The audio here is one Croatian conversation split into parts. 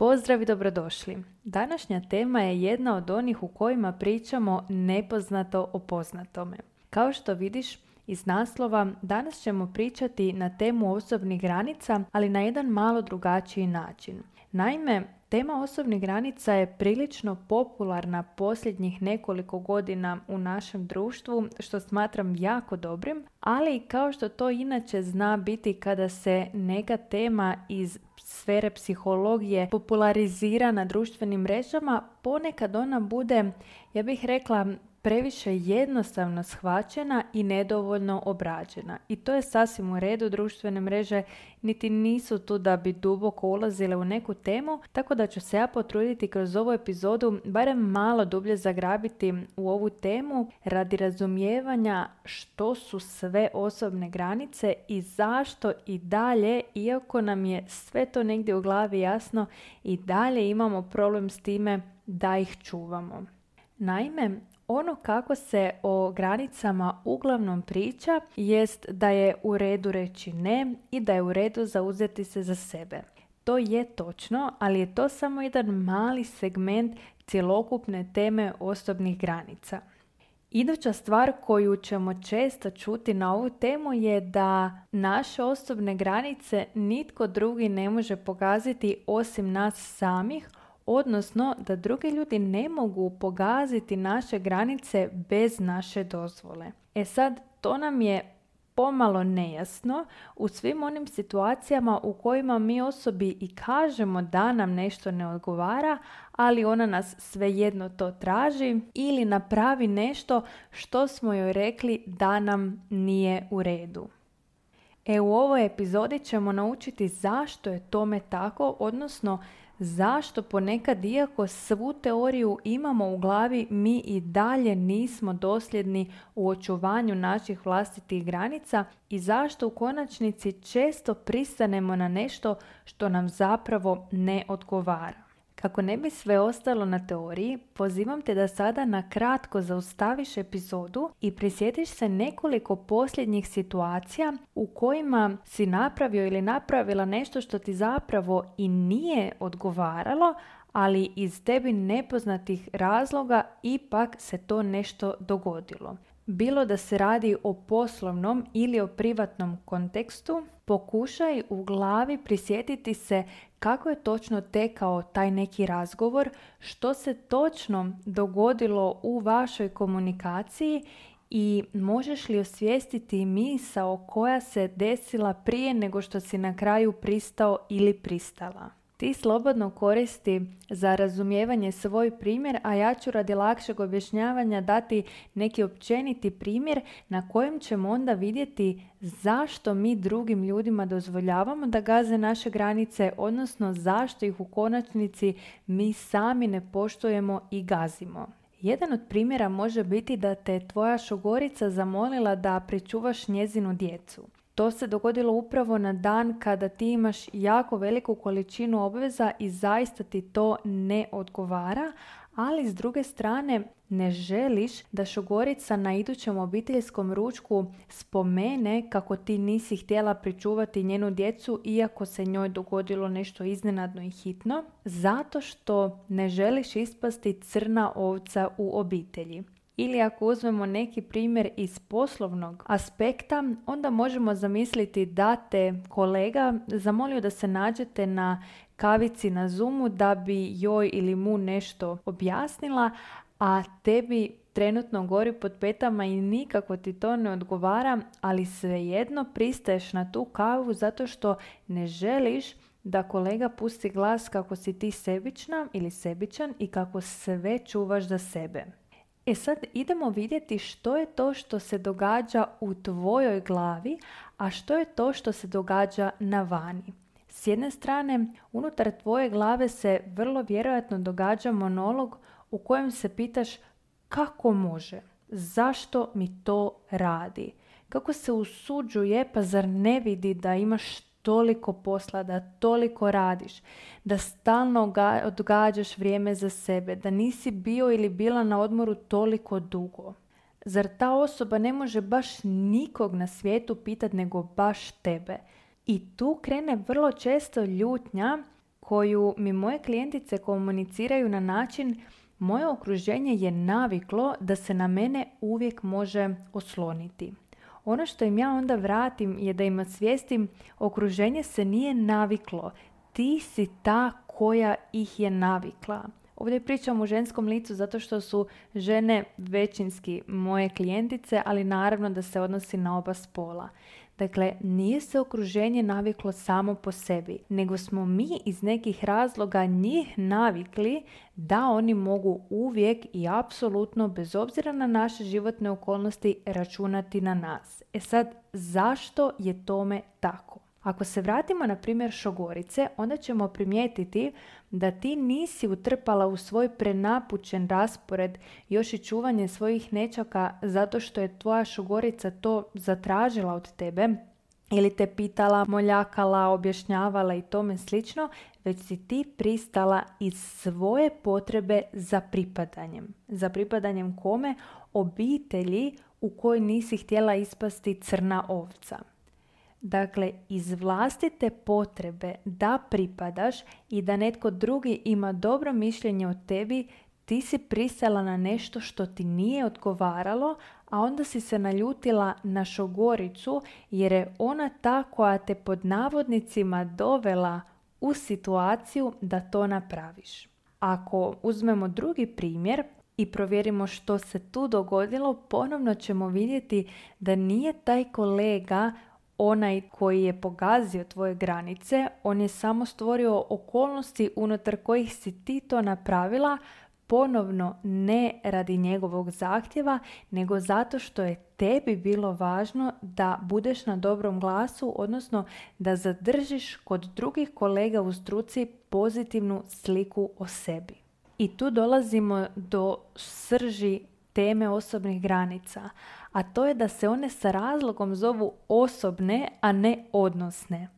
Pozdrav i dobrodošli. Današnja tema je jedna od onih u kojima pričamo nepoznato o poznatome. Kao što vidiš, iz naslova danas ćemo pričati na temu osobnih granica, ali na jedan malo drugačiji način. Naime, tema osobnih granica je prilično popularna posljednjih nekoliko godina u našem društvu, što smatram jako dobrim, ali kao što to inače zna biti kada se neka tema iz sfere psihologije popularizira na društvenim mrežama, ponekad ona bude, ja bih rekla, previše jednostavno shvaćena i nedovoljno obrađena. I to je sasvim u redu, društvene mreže niti nisu tu da bi duboko ulazile u neku temu, tako da ću se ja potruditi kroz ovu epizodu barem malo dublje zagrabiti u ovu temu radi razumijevanja što su sve osobne granice i zašto i dalje, iako nam je sve to negdje u glavi jasno, i dalje imamo problem s time da ih čuvamo. Naime, ono kako se o granicama uglavnom priča jest da je u redu reći ne i da je u redu zauzeti se za sebe. To je točno, ali je to samo jedan mali segment cjelokupne teme osobnih granica. Iduća stvar koju ćemo često čuti na ovu temu je da naše osobne granice nitko drugi ne može pogaziti osim nas samih, odnosno da drugi ljudi ne mogu pogaziti naše granice bez naše dozvole. E sad, to nam je pomalo nejasno u svim onim situacijama u kojima mi osobi i kažemo da nam nešto ne odgovara, ali ona nas svejedno to traži ili napravi nešto što smo joj rekli da nam nije u redu. E u ovoj epizodi ćemo naučiti zašto je tome tako, odnosno zašto ponekad iako svu teoriju imamo u glavi mi i dalje nismo dosljedni u očuvanju naših vlastitih granica i zašto u konačnici često pristanemo na nešto što nam zapravo ne odgovara. Kako ne bi sve ostalo na teoriji, pozivam te da sada na kratko zaustaviš epizodu i prisjetiš se nekoliko posljednjih situacija u kojima si napravio ili napravila nešto što ti zapravo i nije odgovaralo, ali iz tebi nepoznatih razloga ipak se to nešto dogodilo. Bilo da se radi o poslovnom ili o privatnom kontekstu, pokušaj u glavi prisjetiti se kako je točno tekao taj neki razgovor, što se točno dogodilo u vašoj komunikaciji i možeš li osvijestiti misao koja se desila prije nego što si na kraju pristao ili pristala. Ti slobodno koristi za razumijevanje svoj primjer, a ja ću radi lakšeg objašnjavanja dati neki općeniti primjer na kojem ćemo onda vidjeti zašto mi drugim ljudima dozvoljavamo da gaze naše granice, odnosno zašto ih u konačnici mi sami ne poštujemo i gazimo. Jedan od primjera može biti da te tvoja šogorica zamolila da pričuvaš njezinu djecu. To se dogodilo upravo na dan kada ti imaš jako veliku količinu obveza i zaista ti to ne odgovara, ali s druge strane ne želiš da šogorica na idućem obiteljskom ručku spomene kako ti nisi htjela pričuvati njenu djecu iako se njoj dogodilo nešto iznenadno i hitno, zato što ne želiš ispasti crna ovca u obitelji. Ili ako uzmemo neki primjer iz poslovnog aspekta, onda možemo zamisliti da te kolega zamolio da se nađete na kavici na Zoomu da bi joj ili mu nešto objasnila, a tebi trenutno gori pod petama i nikako ti to ne odgovara, ali svejedno pristaješ na tu kavu zato što ne želiš da kolega pusti glas kako si ti sebična ili sebičan i kako sve čuvaš za sebe. E sad idemo vidjeti što je to što se događa u tvojoj glavi, a što je to što se događa na vani. S jedne strane, unutar tvoje glave se vrlo vjerojatno događa monolog u kojem se pitaš kako može, zašto mi to radi, kako se usuđuje, pa zar ne vidi da imaš toliko posla, da toliko radiš, da stalno odgađaš vrijeme za sebe, da nisi bio ili bila na odmoru toliko dugo. Zar ta osoba ne može baš nikog na svijetu pitati nego baš tebe? I tu krene vrlo često ljutnja koju mi moje klijentice komuniciraju na način moje okruženje je naviklo da se na mene uvijek može osloniti. Ono što im ja onda vratim je da im osvijestim okruženje se nije naviklo. Ti si ta koja ih je navikla. Ovdje pričam u ženskom licu zato što su žene većinski moje klijentice, ali naravno da se odnosi na oba spola. Dakle, nije se okruženje naviklo samo po sebi, nego smo mi iz nekih razloga njih navikli da oni mogu uvijek i apsolutno, bez obzira na naše životne okolnosti, računati na nas. E sad, zašto je tome tako? Ako se vratimo na primjer šogorice, onda ćemo primijetiti da ti nisi utrpala u svoj prenapućen raspored još i čuvanje svojih nečaka zato što je tvoja šogorica to zatražila od tebe ili te pitala, moljakala, objašnjavala i tome slično, već si ti pristala iz svoje potrebe za pripadanjem. Za pripadanjem kome? Obitelji u kojoj nisi htjela ispasti crna ovca. Dakle, iz vlastite potrebe da pripadaš i da netko drugi ima dobro mišljenje o tebi, ti si pristala na nešto što ti nije odgovaralo, a onda si se naljutila na šogoricu jer je ona ta koja te pod navodnicima dovela u situaciju da to napraviš. Ako uzmemo drugi primjer i provjerimo što se tu dogodilo, ponovno ćemo vidjeti da nije taj kolega onaj koji je pogazio tvoje granice, on je samo stvorio okolnosti unutar kojih si ti to napravila, ponovno ne radi njegovog zahtjeva, nego zato što je tebi bilo važno da budeš na dobrom glasu, odnosno da zadržiš kod drugih kolega u struci pozitivnu sliku o sebi. I tu dolazimo do srži teme osobnih granica, a to je da se one sa razlogom zovu osobne, a ne odnosne.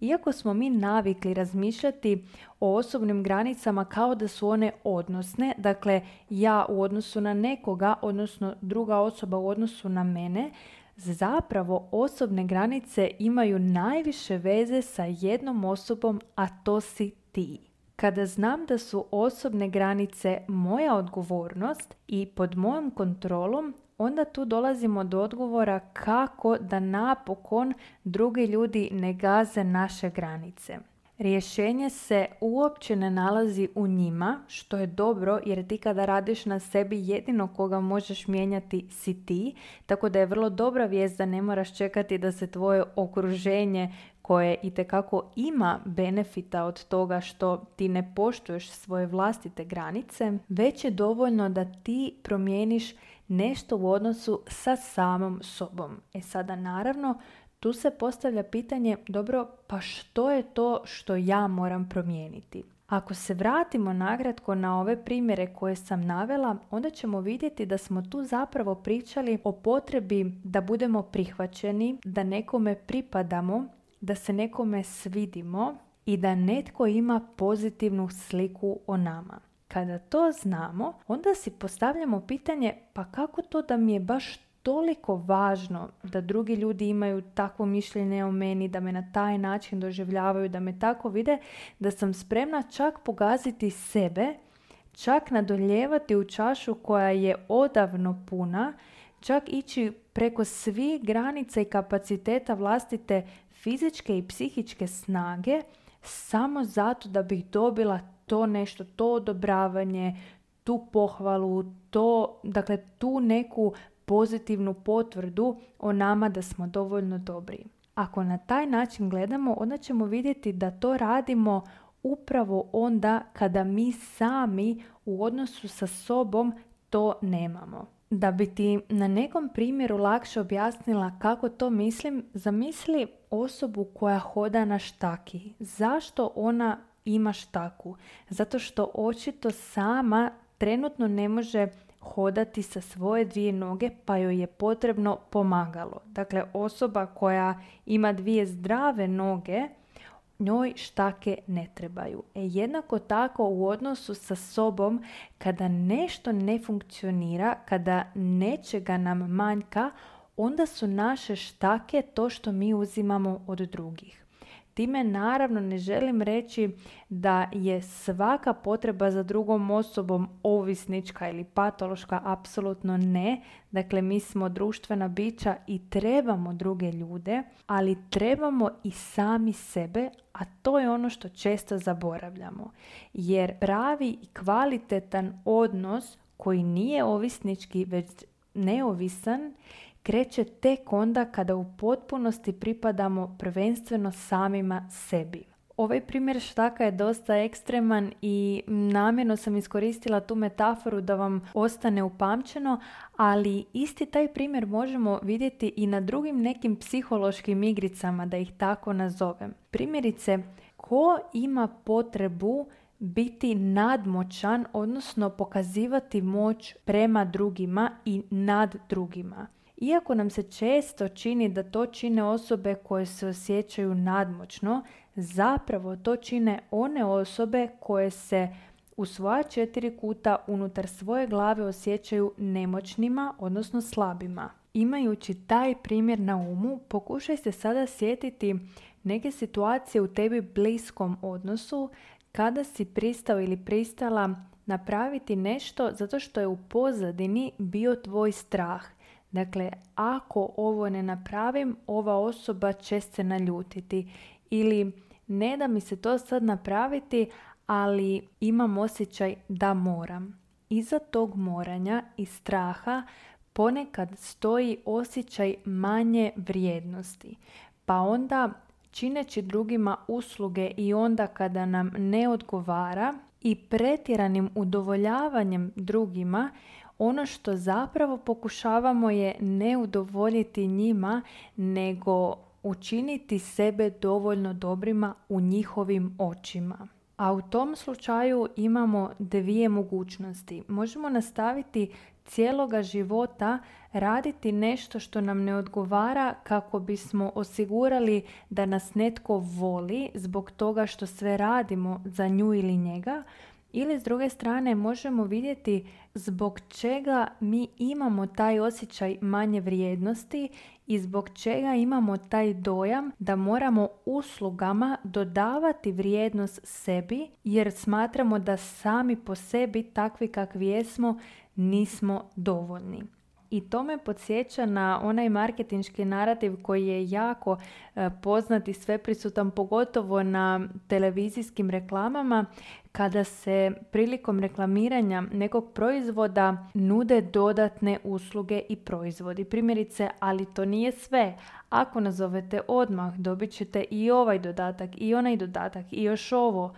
Iako smo mi navikli razmišljati o osobnim granicama kao da su one odnosne, dakle ja u odnosu na nekoga, odnosno druga osoba u odnosu na mene, zapravo osobne granice imaju najviše veze sa jednom osobom, a to si ti. Kada znam da su osobne granice moja odgovornost i pod mojom kontrolom, onda tu dolazimo do odgovora kako da napokon drugi ljudi ne gaze naše granice. Rješenje se uopće ne nalazi u njima, što je dobro jer ti kada radiš na sebi jedino koga možeš mijenjati si ti, tako da je vrlo dobra vijest da ne moraš čekati da se tvoje okruženje koje i tekako ima benefita od toga što ti ne poštuješ svoje vlastite granice, već je dovoljno da ti promijeniš nešto u odnosu sa samom sobom. E sada naravno tu se postavlja pitanje, dobro, pa što je to što ja moram promijeniti? Ako se vratimo nagratko na ove primjere koje sam navela, onda ćemo vidjeti da smo tu zapravo pričali o potrebi da budemo prihvaćeni, da nekome pripadamo, da se nekome svidimo i da netko ima pozitivnu sliku o nama. Kada to znamo, onda si postavljamo pitanje pa kako to da mi je baš toliko važno da drugi ljudi imaju takvo mišljenje o meni, da me na taj način doživljavaju, da me tako vide, da sam spremna čak pogaziti sebe, čak nadoljevati u čašu koja je odavno puna, čak ići preko svih granica i kapaciteta vlastite fizičke i psihičke snage samo zato da bih dobila to nešto, to odobravanje, tu pohvalu, to, dakle tu neku pozitivnu potvrdu o nama da smo dovoljno dobri. Ako na taj način gledamo, onda ćemo vidjeti da to radimo upravo onda kada mi sami u odnosu sa sobom to nemamo. Da bi ti na nekom primjeru lakše objasnila kako to mislim, zamisli osobu koja hoda na štaki. Zašto ona ima štaku? Zato što očito sama trenutno ne može hodati sa svoje dvije noge pa joj je potrebno pomagalo. Dakle, osoba koja ima dvije zdrave noge, njoj štake ne trebaju. E jednako tako u odnosu sa sobom kada nešto ne funkcionira, kada nečega nam manjka, onda su naše štake to što mi uzimamo od drugih. Time naravno ne želim reći da je svaka potreba za drugom osobom ovisnička ili patološka, apsolutno ne. Dakle, mi smo društvena bića i trebamo druge ljude, ali trebamo i sami sebe, a to je ono što često zaboravljamo. Jer pravi i kvalitetan odnos koji nije ovisnički, već neovisan, kreće tek onda kada u potpunosti pripadamo prvenstveno samima sebi. Ovaj primjer štaka je dosta ekstreman i namjerno sam iskoristila tu metaforu da vam ostane upamćeno, ali isti taj primjer možemo vidjeti i na drugim nekim psihološkim igricama, da ih tako nazovem. Primjerice, ko ima potrebu biti nadmoćan, odnosno pokazivati moć prema drugima i nad drugima. Iako nam se često čini da to čine osobe koje se osjećaju nadmoćno, zapravo to čine one osobe koje se u svoja četiri kuta unutar svoje glave osjećaju nemoćnima, odnosno slabima. Imajući taj primjer na umu, pokušaj se sada sjetiti neke situacije u tebi bliskom odnosu kada si pristao ili pristala napraviti nešto zato što je u pozadini bio tvoj strah – Dakle, ako ovo ne napravim, ova osoba će se naljutiti. Ili ne da mi se to sad napraviti, ali imam osjećaj da moram. Iza tog moranja i straha ponekad stoji osjećaj manje vrijednosti. Pa onda čineći drugima usluge i onda kada nam ne odgovara i pretjeranim udovoljavanjem drugima ono što zapravo pokušavamo je ne udovoljiti njima, nego učiniti sebe dovoljno dobrima u njihovim očima. A u tom slučaju imamo dvije mogućnosti. Možemo nastaviti cijeloga života raditi nešto što nam ne odgovara kako bismo osigurali da nas netko voli zbog toga što sve radimo za nju ili njega, ili s druge strane možemo vidjeti zbog čega mi imamo taj osjećaj manje vrijednosti i zbog čega imamo taj dojam da moramo uslugama dodavati vrijednost sebi jer smatramo da sami po sebi takvi kakvi jesmo nismo dovoljni. I to me podsjeća na onaj marketinški narativ koji je jako e, poznat i sveprisutan, pogotovo na televizijskim reklamama, kada se prilikom reklamiranja nekog proizvoda nude dodatne usluge i proizvodi. Primjerice, ali to nije sve. Ako nazovete odmah, dobit ćete i ovaj dodatak, i onaj dodatak, i još ovo.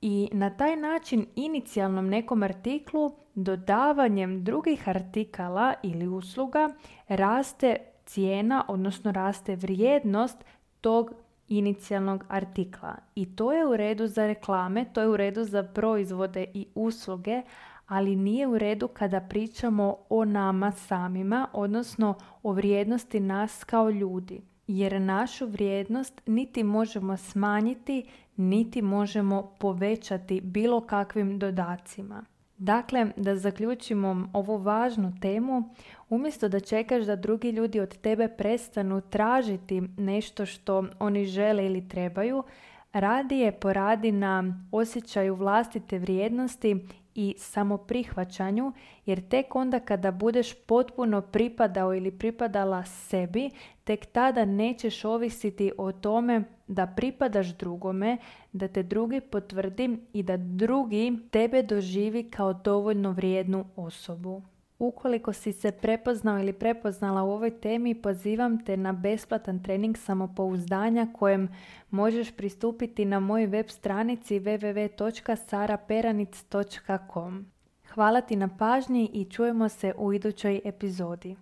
I na taj način inicijalnom nekom artiklu dodavanjem drugih artikala ili usluga raste cijena, odnosno raste vrijednost tog inicijalnog artikla. I to je u redu za reklame, to je u redu za proizvode i usluge, ali nije u redu kada pričamo o nama samima, odnosno o vrijednosti nas kao ljudi. Jer našu vrijednost niti možemo smanjiti, niti možemo povećati bilo kakvim dodacima. Dakle, da zaključimo ovu važnu temu, umjesto da čekaš da drugi ljudi od tebe prestanu tražiti nešto što oni žele ili trebaju, radije poradi na osjećaju vlastite vrijednosti i samoprihvaćanju, jer tek onda kada budeš potpuno pripadao ili pripadala sebi, tek tada nećeš ovisiti o tome da pripadaš drugome, da te drugi potvrdi i da drugi tebe doživi kao dovoljno vrijednu osobu. Ukoliko si se prepoznao ili prepoznala u ovoj temi, pozivam te na besplatan trening samopouzdanja kojem možeš pristupiti na mojoj web stranici www.saraperanic.com. Hvala ti na pažnji i čujemo se u idućoj epizodi.